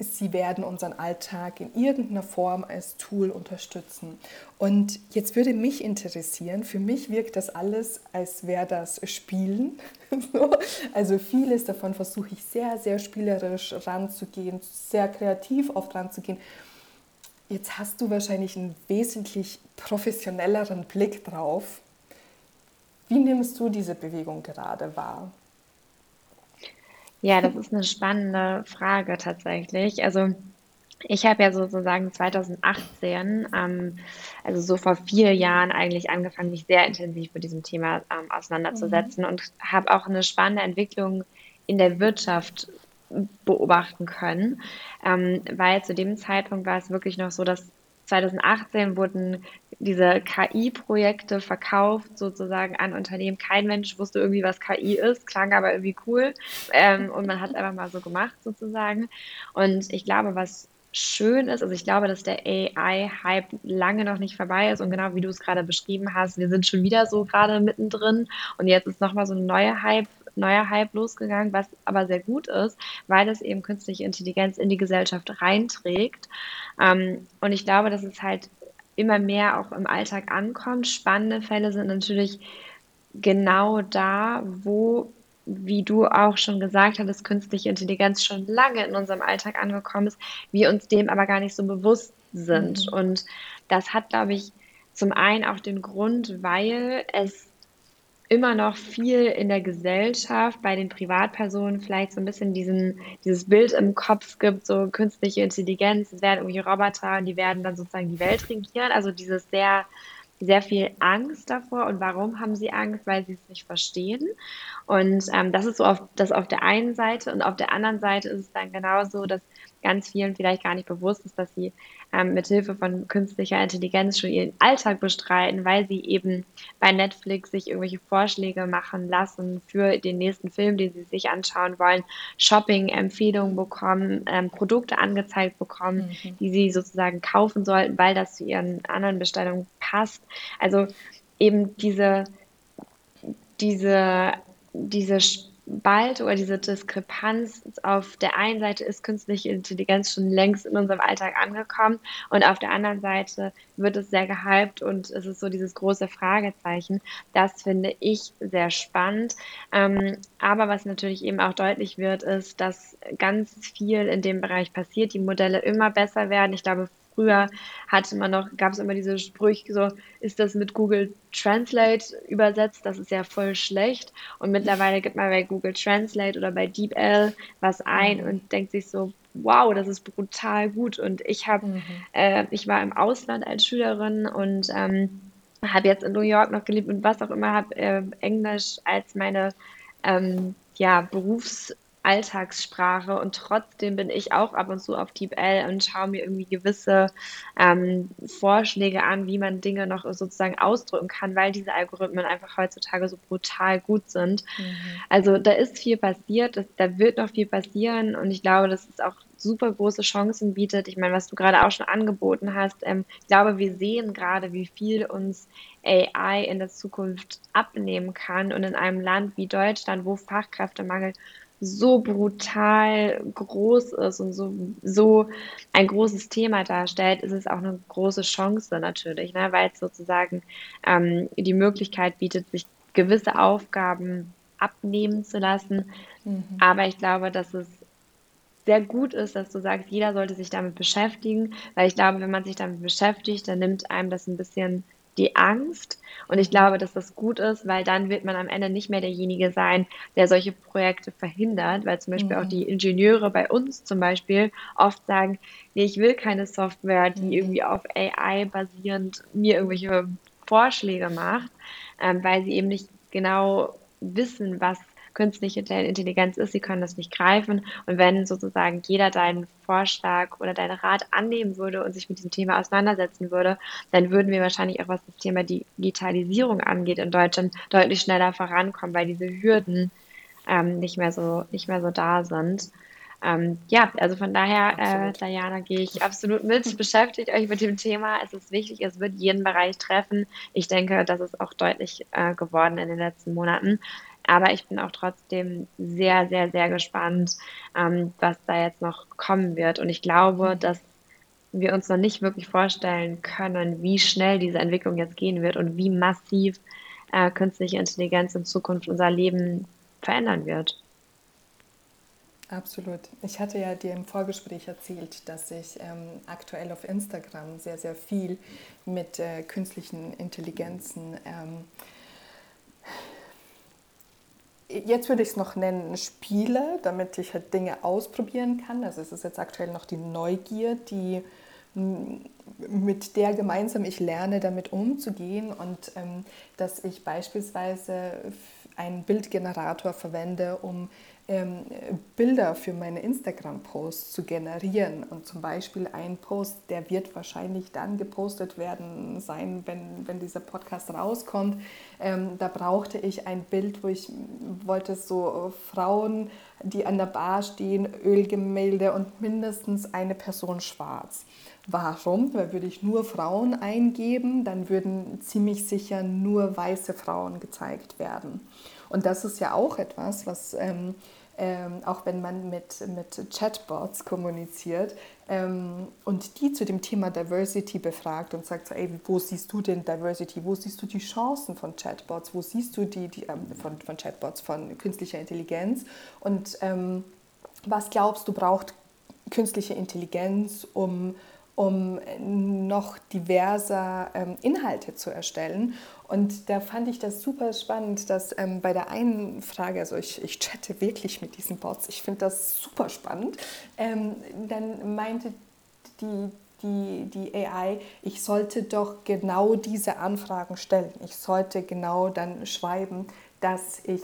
A: sie werden unseren Alltag in irgendeiner Form als Tool unterstützen. Und jetzt würde mich interessieren, für mich wirkt das alles, als wäre das Spielen. <laughs> also vieles davon versuche ich sehr, sehr spielerisch ranzugehen, sehr kreativ oft ranzugehen. Jetzt hast du wahrscheinlich einen wesentlich professionelleren Blick drauf. Wie nimmst du diese Bewegung gerade wahr?
B: Ja, das ist eine spannende Frage tatsächlich. Also ich habe ja sozusagen 2018, ähm, also so vor vier Jahren eigentlich angefangen, mich sehr intensiv mit diesem Thema ähm, auseinanderzusetzen mhm. und habe auch eine spannende Entwicklung in der Wirtschaft beobachten können, ähm, weil zu dem Zeitpunkt war es wirklich noch so, dass 2018 wurden diese KI-Projekte verkauft sozusagen an Unternehmen. Kein Mensch wusste irgendwie, was KI ist, klang aber irgendwie cool. Ähm, und man hat einfach mal so gemacht sozusagen. Und ich glaube, was schön ist, also ich glaube, dass der AI-Hype lange noch nicht vorbei ist. Und genau wie du es gerade beschrieben hast, wir sind schon wieder so gerade mittendrin. Und jetzt ist nochmal so ein neuer Hype neuer Hype losgegangen, was aber sehr gut ist, weil es eben künstliche Intelligenz in die Gesellschaft reinträgt. Ähm, und ich glaube, dass es halt immer mehr auch im Alltag ankommt. Spannende Fälle sind natürlich genau da, wo, wie du auch schon gesagt hattest, künstliche Intelligenz schon lange in unserem Alltag angekommen ist, wir uns dem aber gar nicht so bewusst sind. Mhm. Und das hat, glaube ich, zum einen auch den Grund, weil es immer noch viel in der Gesellschaft, bei den Privatpersonen vielleicht so ein bisschen diesen, dieses Bild im Kopf gibt, so künstliche Intelligenz, es werden irgendwie Roboter und die werden dann sozusagen die Welt regieren. Also dieses sehr, sehr viel Angst davor. Und warum haben sie Angst? Weil sie es nicht verstehen. Und ähm, das ist so auf, das auf der einen Seite. Und auf der anderen Seite ist es dann genauso, dass ganz vielen vielleicht gar nicht bewusst ist, dass sie ähm, mit Hilfe von künstlicher Intelligenz schon ihren Alltag bestreiten, weil sie eben bei Netflix sich irgendwelche Vorschläge machen lassen für den nächsten Film, den sie sich anschauen wollen, Shopping-Empfehlungen bekommen, ähm, Produkte angezeigt bekommen, mhm. die sie sozusagen kaufen sollten, weil das zu ihren anderen Bestellungen passt. Also eben diese, diese, diese bald oder diese Diskrepanz auf der einen Seite ist künstliche Intelligenz schon längst in unserem Alltag angekommen und auf der anderen Seite wird es sehr gehypt und es ist so dieses große Fragezeichen. Das finde ich sehr spannend. Ähm, aber was natürlich eben auch deutlich wird, ist, dass ganz viel in dem Bereich passiert, die Modelle immer besser werden. Ich glaube, früher hatte man noch, gab es immer diese Sprüche, so ist das mit Google Translate übersetzt, das ist ja voll schlecht. Und mittlerweile gibt man bei Google Translate oder bei DeepL was ein mhm. und denkt sich so, wow, das ist brutal gut. Und ich habe, mhm. äh, ich war im Ausland als Schülerin und ähm, habe jetzt in New York noch gelebt und was auch immer, habe äh, Englisch als meine ähm, ja, Berufs- Alltagssprache und trotzdem bin ich auch ab und zu auf DeepL und schaue mir irgendwie gewisse ähm, Vorschläge an, wie man Dinge noch sozusagen ausdrücken kann, weil diese Algorithmen einfach heutzutage so brutal gut sind. Mhm. Also da ist viel passiert, das, da wird noch viel passieren und ich glaube, dass es auch super große Chancen bietet. Ich meine, was du gerade auch schon angeboten hast, ähm, ich glaube, wir sehen gerade, wie viel uns AI in der Zukunft abnehmen kann und in einem Land wie Deutschland, wo Fachkräftemangel so brutal groß ist und so, so ein großes Thema darstellt, ist es auch eine große Chance natürlich, ne? weil es sozusagen ähm, die Möglichkeit bietet, sich gewisse Aufgaben abnehmen zu lassen. Mhm. Aber ich glaube, dass es sehr gut ist, dass du sagst, jeder sollte sich damit beschäftigen, weil ich glaube, wenn man sich damit beschäftigt, dann nimmt einem das ein bisschen die Angst. Und ich glaube, dass das gut ist, weil dann wird man am Ende nicht mehr derjenige sein, der solche Projekte verhindert, weil zum Beispiel mhm. auch die Ingenieure bei uns zum Beispiel oft sagen, nee, ich will keine Software, die mhm. irgendwie auf AI basierend mir irgendwelche Vorschläge macht, ähm, weil sie eben nicht genau wissen, was künstliche Intelligenz ist. Sie können das nicht greifen. Und wenn sozusagen jeder deinen Vorschlag oder deinen Rat annehmen würde und sich mit diesem Thema auseinandersetzen würde, dann würden wir wahrscheinlich auch, was das Thema Digitalisierung angeht, in Deutschland deutlich schneller vorankommen, weil diese Hürden ähm, nicht mehr so nicht mehr so da sind. Ähm, ja, also von daher, äh, Diana, gehe ich absolut mit. <laughs> Beschäftigt euch mit dem Thema. Es ist wichtig, es wird jeden Bereich treffen. Ich denke, das ist auch deutlich äh, geworden in den letzten Monaten. Aber ich bin auch trotzdem sehr, sehr, sehr gespannt, ähm, was da jetzt noch kommen wird. Und ich glaube, dass wir uns noch nicht wirklich vorstellen können, wie schnell diese Entwicklung jetzt gehen wird und wie massiv äh, künstliche Intelligenz in Zukunft unser Leben verändern wird.
A: Absolut. Ich hatte ja dir im Vorgespräch erzählt, dass ich ähm, aktuell auf Instagram sehr, sehr viel mit äh, künstlichen Intelligenzen ähm, jetzt würde ich es noch nennen, Spiele, damit ich halt Dinge ausprobieren kann. Also es ist jetzt aktuell noch die Neugier, die mit der gemeinsam ich lerne, damit umzugehen und ähm, dass ich beispielsweise einen Bildgenerator verwende, um ähm, Bilder für meine Instagram-Posts zu generieren. Und zum Beispiel ein Post, der wird wahrscheinlich dann gepostet werden sein, wenn, wenn dieser Podcast rauskommt. Ähm, da brauchte ich ein Bild, wo ich wollte so Frauen, die an der Bar stehen, Ölgemälde und mindestens eine Person schwarz. Warum? Weil würde ich nur Frauen eingeben, dann würden ziemlich sicher nur weiße Frauen gezeigt werden. Und das ist ja auch etwas, was ähm, ähm, auch wenn man mit, mit Chatbots kommuniziert ähm, und die zu dem Thema Diversity befragt und sagt so, ey, wo siehst du denn Diversity, wo siehst du die Chancen von Chatbots, wo siehst du die, die ähm, von, von Chatbots, von künstlicher Intelligenz? Und ähm, was glaubst du braucht künstliche Intelligenz, um um noch diverser ähm, Inhalte zu erstellen. Und da fand ich das super spannend, dass ähm, bei der einen Frage, also ich, ich chatte wirklich mit diesen Bots, ich finde das super spannend, ähm, dann meinte die, die, die AI, ich sollte doch genau diese Anfragen stellen. Ich sollte genau dann schreiben, dass ich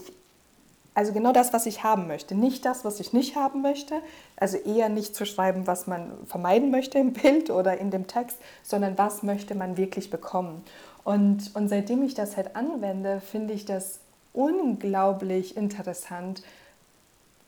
A: also genau das, was ich haben möchte, nicht das, was ich nicht haben möchte. Also eher nicht zu schreiben, was man vermeiden möchte im Bild oder in dem Text, sondern was möchte man wirklich bekommen. Und, und seitdem ich das halt anwende, finde ich das unglaublich interessant,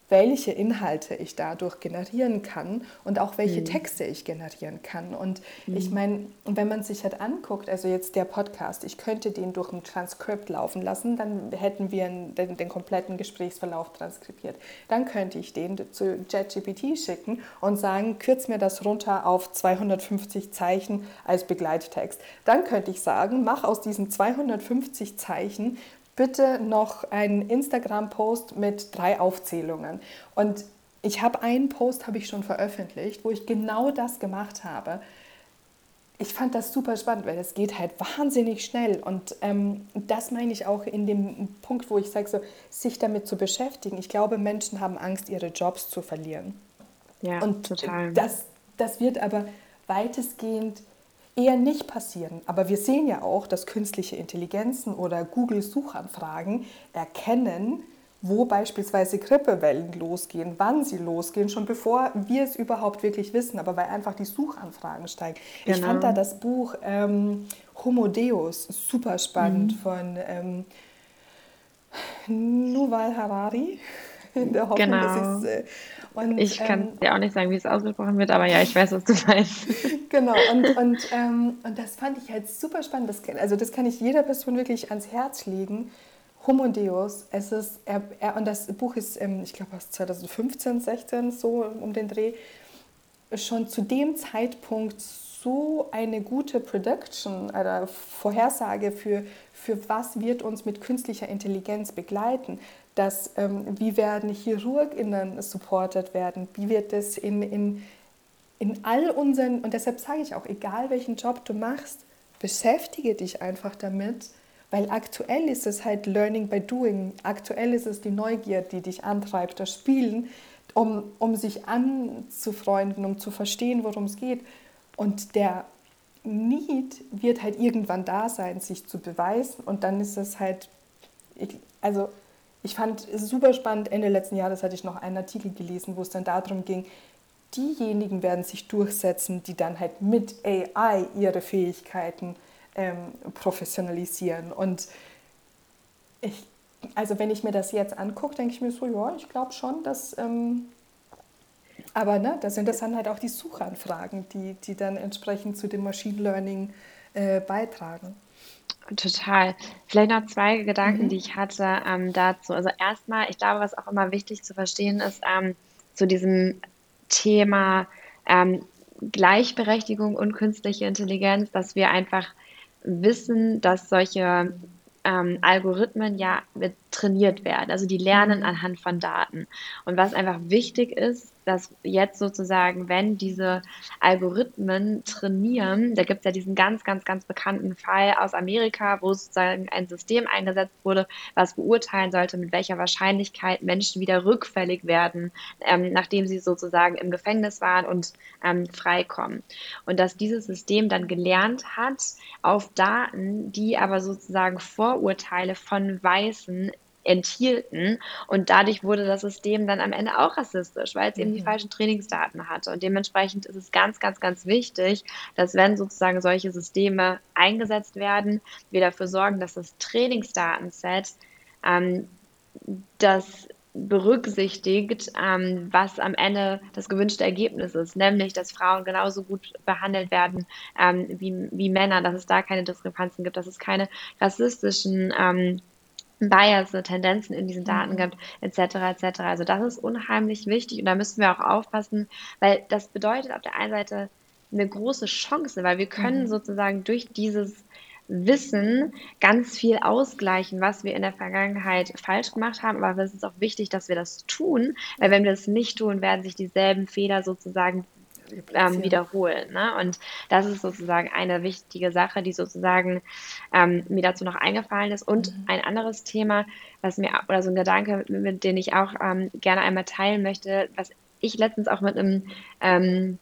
A: welche Inhalte ich dadurch generieren kann und auch welche mhm. Texte ich generieren kann. Und mhm. ich meine, wenn man sich halt anguckt, also jetzt der Podcast, ich könnte den durch ein Transkript laufen lassen, dann hätten wir den, den kompletten Gesprächsverlauf transkribiert. Dann könnte ich den zu JetGPT schicken und sagen, kürz mir das runter auf 250 Zeichen als Begleittext. Dann könnte ich sagen, mach aus diesen 250 Zeichen bitte noch einen Instagram-Post mit drei Aufzählungen. Und ich habe einen Post, habe ich schon veröffentlicht, wo ich genau das gemacht habe. Ich fand das super spannend, weil es geht halt wahnsinnig schnell. Und ähm, das meine ich auch in dem Punkt, wo ich sage, so, sich damit zu beschäftigen. Ich glaube, Menschen haben Angst, ihre Jobs zu verlieren. Ja, und total. Das, das wird aber weitestgehend eher nicht passieren. Aber wir sehen ja auch, dass künstliche Intelligenzen oder Google-Suchanfragen erkennen, wo beispielsweise Grippewellen losgehen, wann sie losgehen, schon bevor wir es überhaupt wirklich wissen, aber weil einfach die Suchanfragen steigen. Genau. Ich fand da das Buch ähm, Homo Deus super spannend mhm. von ähm, Nuval Harari, <laughs> in der Hoffnung, genau. dass ich es äh,
B: und, ich kann ähm, dir auch nicht sagen, wie es ausgesprochen wird, aber ja, ich weiß, was du <laughs> meinst.
A: genau, und, und, ähm, und das fand ich halt super spannend. Das, also das kann ich jeder Person wirklich ans Herz legen. Homo Deus, es ist, er, er, und das Buch ist, ähm, ich glaube, aus 2015, 16, so um den Dreh, schon zu dem Zeitpunkt so eine gute Prediction oder Vorhersage für, für was wird uns mit künstlicher Intelligenz begleiten dass ähm, wie werden ChirurgInnen supported werden, wie wird es in, in, in all unseren, und deshalb sage ich auch, egal welchen Job du machst, beschäftige dich einfach damit, weil aktuell ist es halt Learning by Doing, aktuell ist es die Neugier, die dich antreibt, das Spielen, um, um sich anzufreunden, um zu verstehen, worum es geht. Und der Need wird halt irgendwann da sein, sich zu beweisen. Und dann ist es halt, ich, also ich fand es super spannend, Ende letzten Jahres hatte ich noch einen Artikel gelesen, wo es dann darum ging, diejenigen werden sich durchsetzen, die dann halt mit AI ihre Fähigkeiten ähm, professionalisieren. Und ich, also wenn ich mir das jetzt angucke, denke ich mir so, ja, ich glaube schon, dass... Ähm, aber ne, da sind das dann halt auch die Suchanfragen, die, die dann entsprechend zu dem Machine Learning äh, beitragen.
B: Total. Vielleicht noch zwei Gedanken, mhm. die ich hatte ähm, dazu. Also erstmal, ich glaube, was auch immer wichtig zu verstehen ist, ähm, zu diesem Thema ähm, Gleichberechtigung und künstliche Intelligenz, dass wir einfach wissen, dass solche ähm, Algorithmen ja trainiert werden. Also die lernen mhm. anhand von Daten. Und was einfach wichtig ist, dass jetzt sozusagen, wenn diese Algorithmen trainieren, da gibt es ja diesen ganz, ganz, ganz bekannten Fall aus Amerika, wo sozusagen ein System eingesetzt wurde, was beurteilen sollte, mit welcher Wahrscheinlichkeit Menschen wieder rückfällig werden, ähm, nachdem sie sozusagen im Gefängnis waren und ähm, freikommen. Und dass dieses System dann gelernt hat, auf Daten, die aber sozusagen Vorurteile von Weißen enthielten. Und dadurch wurde das System dann am Ende auch rassistisch, weil es mhm. eben die mhm. falschen Trainingsdaten hatte. Und dementsprechend ist es ganz, ganz, ganz wichtig, dass wenn sozusagen solche Systeme eingesetzt werden, wir dafür sorgen, dass das Trainingsdatenset ähm, das berücksichtigt, ähm, was am Ende das gewünschte Ergebnis ist, nämlich, dass Frauen genauso gut behandelt werden ähm, wie, wie Männer, dass es da keine Diskrepanzen gibt, dass es keine rassistischen ähm, Bias, Tendenzen in diesen Daten mhm. gibt, etc. etc. Also das ist unheimlich wichtig und da müssen wir auch aufpassen, weil das bedeutet auf der einen Seite eine große Chance, weil wir können mhm. sozusagen durch dieses Wissen ganz viel ausgleichen, was wir in der Vergangenheit falsch gemacht haben. Aber es ist auch wichtig, dass wir das tun, weil wenn wir das nicht tun, werden sich dieselben Fehler sozusagen ähm, wiederholen. Ne? Und das ist sozusagen eine wichtige Sache, die sozusagen ähm, mir dazu noch eingefallen ist. Und mhm. ein anderes Thema, was mir, oder so ein Gedanke, mit dem ich auch ähm, gerne einmal teilen möchte, was ich letztens auch mit einem ähm,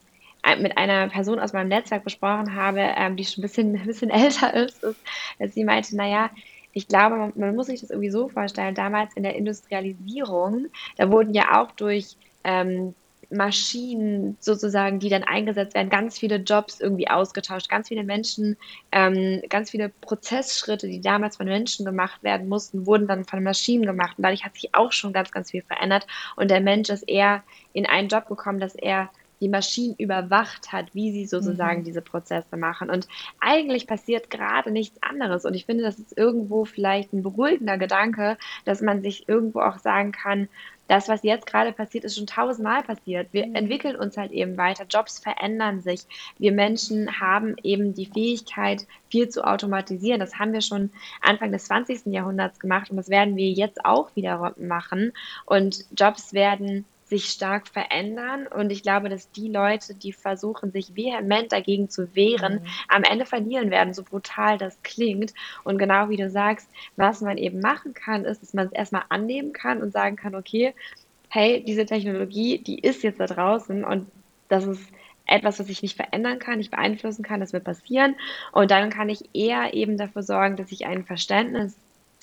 B: mit einer Person aus meinem Netzwerk besprochen habe, ähm, die schon ein bisschen, <laughs> ein bisschen älter ist, ist, dass sie meinte, naja, ich glaube, man, man, muss sich das irgendwie so vorstellen, damals in der Industrialisierung, da wurden ja auch durch ähm, Maschinen sozusagen, die dann eingesetzt werden, ganz viele Jobs irgendwie ausgetauscht, ganz viele Menschen, ähm, ganz viele Prozessschritte, die damals von Menschen gemacht werden mussten, wurden dann von Maschinen gemacht. Und dadurch hat sich auch schon ganz, ganz viel verändert. Und der Mensch ist eher in einen Job gekommen, dass er die Maschinen überwacht hat, wie sie sozusagen mhm. diese Prozesse machen. Und eigentlich passiert gerade nichts anderes. Und ich finde, das ist irgendwo vielleicht ein beruhigender Gedanke, dass man sich irgendwo auch sagen kann, das, was jetzt gerade passiert, ist schon tausendmal passiert. Wir mhm. entwickeln uns halt eben weiter. Jobs verändern sich. Wir Menschen haben eben die Fähigkeit, viel zu automatisieren. Das haben wir schon Anfang des 20. Jahrhunderts gemacht und das werden wir jetzt auch wieder machen. Und Jobs werden sich stark verändern. Und ich glaube, dass die Leute, die versuchen, sich vehement dagegen zu wehren, mhm. am Ende verlieren werden, so brutal das klingt. Und genau wie du sagst, was man eben machen kann, ist, dass man es erstmal annehmen kann und sagen kann, okay, hey, diese Technologie, die ist jetzt da draußen und das ist etwas, was ich nicht verändern kann, nicht beeinflussen kann, das wird passieren. Und dann kann ich eher eben dafür sorgen, dass ich ein Verständnis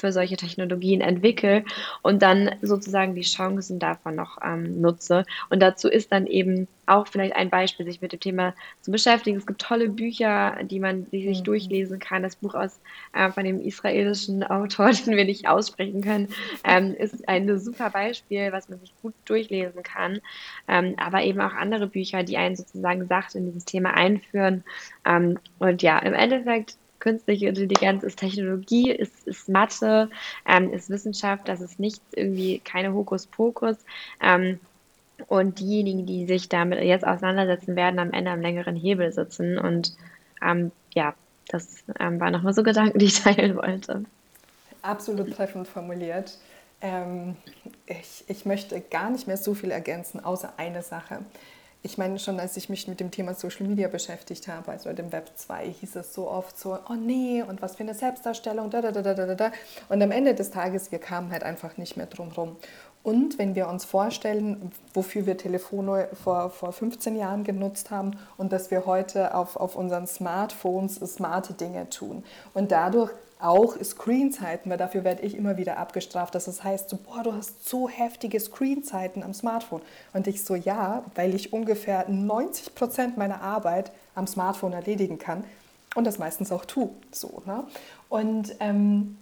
B: für solche Technologien entwickle und dann sozusagen die Chancen davon noch ähm, nutze. Und dazu ist dann eben auch vielleicht ein Beispiel, sich mit dem Thema zu beschäftigen. Es gibt tolle Bücher, die man die sich mhm. durchlesen kann. Das Buch aus äh, von dem israelischen Autor, <laughs> den wir nicht aussprechen können, ähm, ist ein super Beispiel, was man sich gut durchlesen kann. Ähm, aber eben auch andere Bücher, die einen sozusagen sacht in dieses Thema einführen. Ähm, und ja, im Endeffekt künstliche Intelligenz ist Technologie, ist, ist Mathe, ähm, ist Wissenschaft, das ist nichts irgendwie, keine Hokuspokus. Ähm, und diejenigen, die sich damit jetzt auseinandersetzen, werden am Ende am längeren Hebel sitzen. Und ähm, ja, das ähm, waren nochmal so Gedanken, die ich teilen wollte.
A: Absolut treffend formuliert. Ähm, ich, ich möchte gar nicht mehr so viel ergänzen, außer eine Sache ich meine, schon als ich mich mit dem Thema Social Media beschäftigt habe, also dem Web 2, hieß es so oft so, oh nee, und was für eine Selbstdarstellung, da, da, da, da, da, da. Und am Ende des Tages, wir kamen halt einfach nicht mehr drum rum. Und wenn wir uns vorstellen, wofür wir Telefone vor, vor 15 Jahren genutzt haben und dass wir heute auf, auf unseren Smartphones smarte Dinge tun und dadurch auch Screenzeiten, weil dafür werde ich immer wieder abgestraft, dass es heißt, so, boah, du hast so heftige Screenzeiten am Smartphone. Und ich so, ja, weil ich ungefähr 90 Prozent meiner Arbeit am Smartphone erledigen kann und das meistens auch tue. So, ne? Und ähm,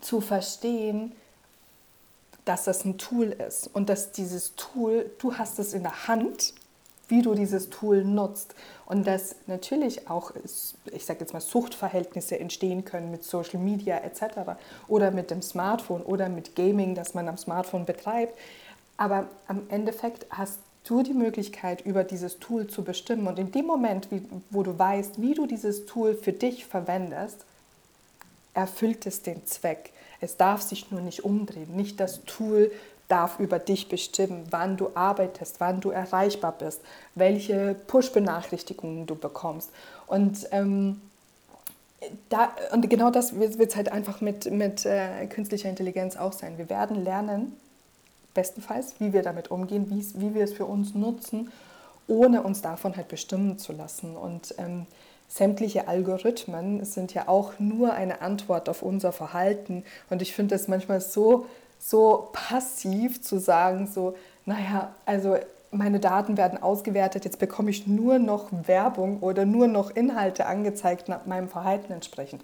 A: zu verstehen, dass das ein Tool ist und dass dieses Tool, du hast es in der Hand, wie du dieses Tool nutzt und dass natürlich auch, ich sage jetzt mal, Suchtverhältnisse entstehen können mit Social Media etc. oder mit dem Smartphone oder mit Gaming, das man am Smartphone betreibt. Aber am Endeffekt hast du die Möglichkeit, über dieses Tool zu bestimmen und in dem Moment, wo du weißt, wie du dieses Tool für dich verwendest, erfüllt es den Zweck. Es darf sich nur nicht umdrehen. Nicht das Tool darf über dich bestimmen, wann du arbeitest, wann du erreichbar bist, welche Push-Benachrichtigungen du bekommst. Und, ähm, da, und genau das wird es halt einfach mit, mit äh, künstlicher Intelligenz auch sein. Wir werden lernen, bestenfalls, wie wir damit umgehen, wie wir es für uns nutzen, ohne uns davon halt bestimmen zu lassen. Und ähm, sämtliche Algorithmen sind ja auch nur eine Antwort auf unser Verhalten. Und ich finde es manchmal so, so passiv zu sagen, so, naja, also meine Daten werden ausgewertet, jetzt bekomme ich nur noch Werbung oder nur noch Inhalte angezeigt nach meinem Verhalten entsprechend.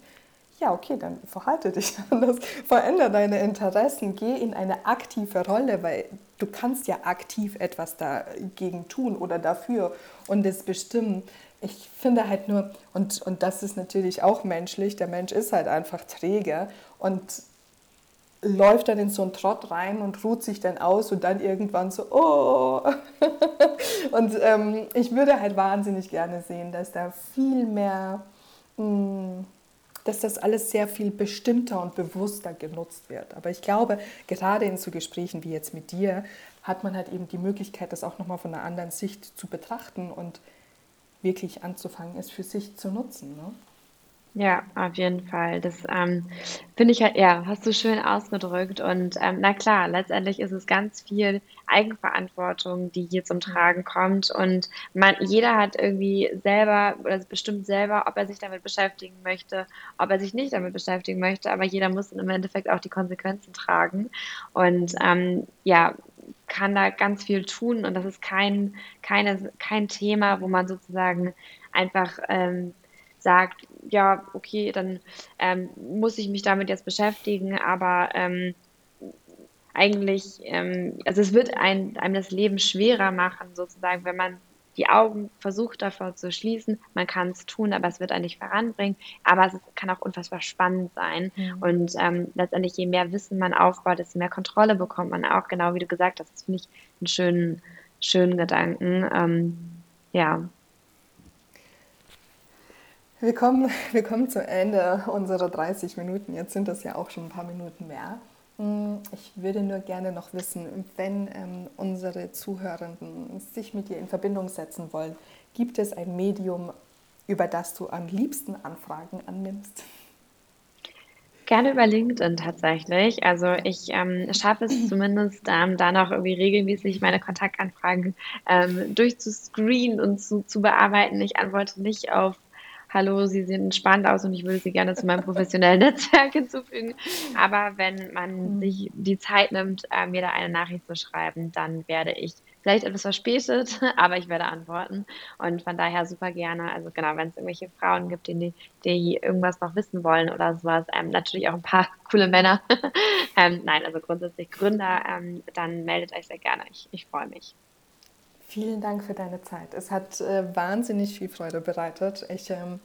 A: Ja, okay, dann verhalte dich <laughs> anders, verändere deine Interessen, geh in eine aktive Rolle, weil du kannst ja aktiv etwas dagegen tun oder dafür und es bestimmen ich finde halt nur, und, und das ist natürlich auch menschlich, der Mensch ist halt einfach träge und läuft dann in so einen Trott rein und ruht sich dann aus und dann irgendwann so, oh. <laughs> und ähm, ich würde halt wahnsinnig gerne sehen, dass da viel mehr, mh, hm, dass das alles sehr viel bestimmter und bewusster genutzt wird. Aber ich glaube, gerade in so Gesprächen wie jetzt mit dir, hat man halt eben die Möglichkeit, das auch nochmal von einer anderen Sicht zu betrachten und wirklich anzufangen, es für sich zu nutzen. Ne?
B: Ja, auf jeden Fall. Das ähm, finde ich halt, ja, hast du schön ausgedrückt. Und ähm, na klar, letztendlich ist es ganz viel Eigenverantwortung, die hier zum Tragen kommt. Und man, jeder hat irgendwie selber oder bestimmt selber, ob er sich damit beschäftigen möchte, ob er sich nicht damit beschäftigen möchte. Aber jeder muss im Endeffekt auch die Konsequenzen tragen. Und ähm, ja, kann da ganz viel tun und das ist kein, keine, kein Thema, wo man sozusagen einfach ähm, sagt, ja, okay, dann ähm, muss ich mich damit jetzt beschäftigen, aber ähm, eigentlich, ähm, also es wird ein, einem das Leben schwerer machen, sozusagen, wenn man die Augen versucht davor zu schließen. Man kann es tun, aber es wird einen nicht voranbringen. Aber es kann auch unfassbar spannend sein. Mhm. Und ähm, letztendlich, je mehr Wissen man aufbaut, desto mehr Kontrolle bekommt man auch, genau wie du gesagt hast. Das finde ich einen schönen, schönen Gedanken. Ähm, ja.
A: Wir kommen, <laughs> wir kommen zum Ende unserer 30 Minuten. Jetzt sind das ja auch schon ein paar Minuten mehr. Hm, ich würde nur gerne noch wissen, wenn ähm, unsere Zuhörenden sich mit dir in Verbindung setzen wollen, gibt es ein Medium, über das du am liebsten Anfragen annimmst?
B: Gerne über LinkedIn tatsächlich. Also ich ähm, schaffe es zumindest ähm, da noch irgendwie regelmäßig meine Kontaktanfragen ähm, durchzuscreenen und zu, zu bearbeiten. Ich antworte nicht auf hallo, Sie sehen spannend aus und ich würde Sie gerne zu meinem professionellen <laughs> Netzwerk hinzufügen. Aber wenn man mhm. sich die Zeit nimmt, äh, mir da eine Nachricht zu schreiben, dann werde ich vielleicht etwas verspätet, <laughs> aber ich werde antworten. Und von daher super gerne. Also genau, wenn es irgendwelche Frauen gibt, die, die irgendwas noch wissen wollen oder sowas, ähm, natürlich auch ein paar <laughs> coole Männer. ähm, nein, also grundsätzlich Gründer, ähm, dann meldet euch sehr gerne. Ich, ich freue mich.
A: Vielen Dank für deine Zeit. Es hat äh, wahnsinnig viel Freude bereitet. Ich, ähm,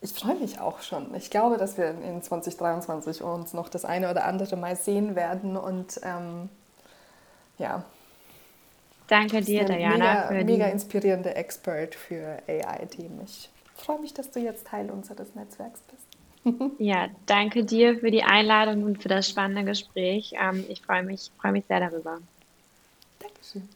A: ich freue mich auch schon. Ich glaube, dass wir in 2023 uns noch das eine oder andere Mal sehen werden. Und ähm, ja.
B: Danke dir, Diana.
A: Mega, mega inspirierende Expert für AI-Themen. Ich freue mich, dass du jetzt Teil unseres Netzwerks bist. <laughs>
B: ja, danke dir für die Einladung und für das spannende Gespräch. Ähm, ich freue mich, freue mich sehr darüber. Dankeschön.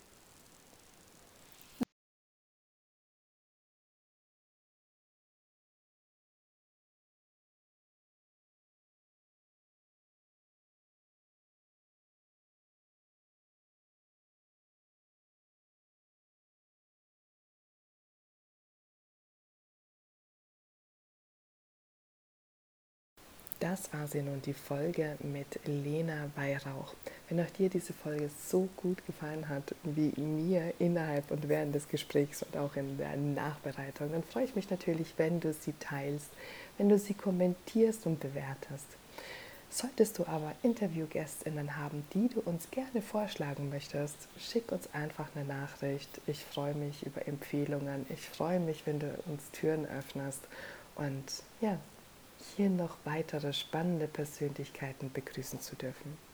A: Das war sie nun, die Folge mit Lena Weihrauch. Wenn auch dir diese Folge so gut gefallen hat wie mir innerhalb und während des Gesprächs und auch in der Nachbereitung, dann freue ich mich natürlich, wenn du sie teilst, wenn du sie kommentierst und bewertest. Solltest du aber Interviewgästinnen haben, die du uns gerne vorschlagen möchtest, schick uns einfach eine Nachricht. Ich freue mich über Empfehlungen. Ich freue mich, wenn du uns Türen öffnest und ja, hier noch weitere spannende Persönlichkeiten begrüßen zu dürfen.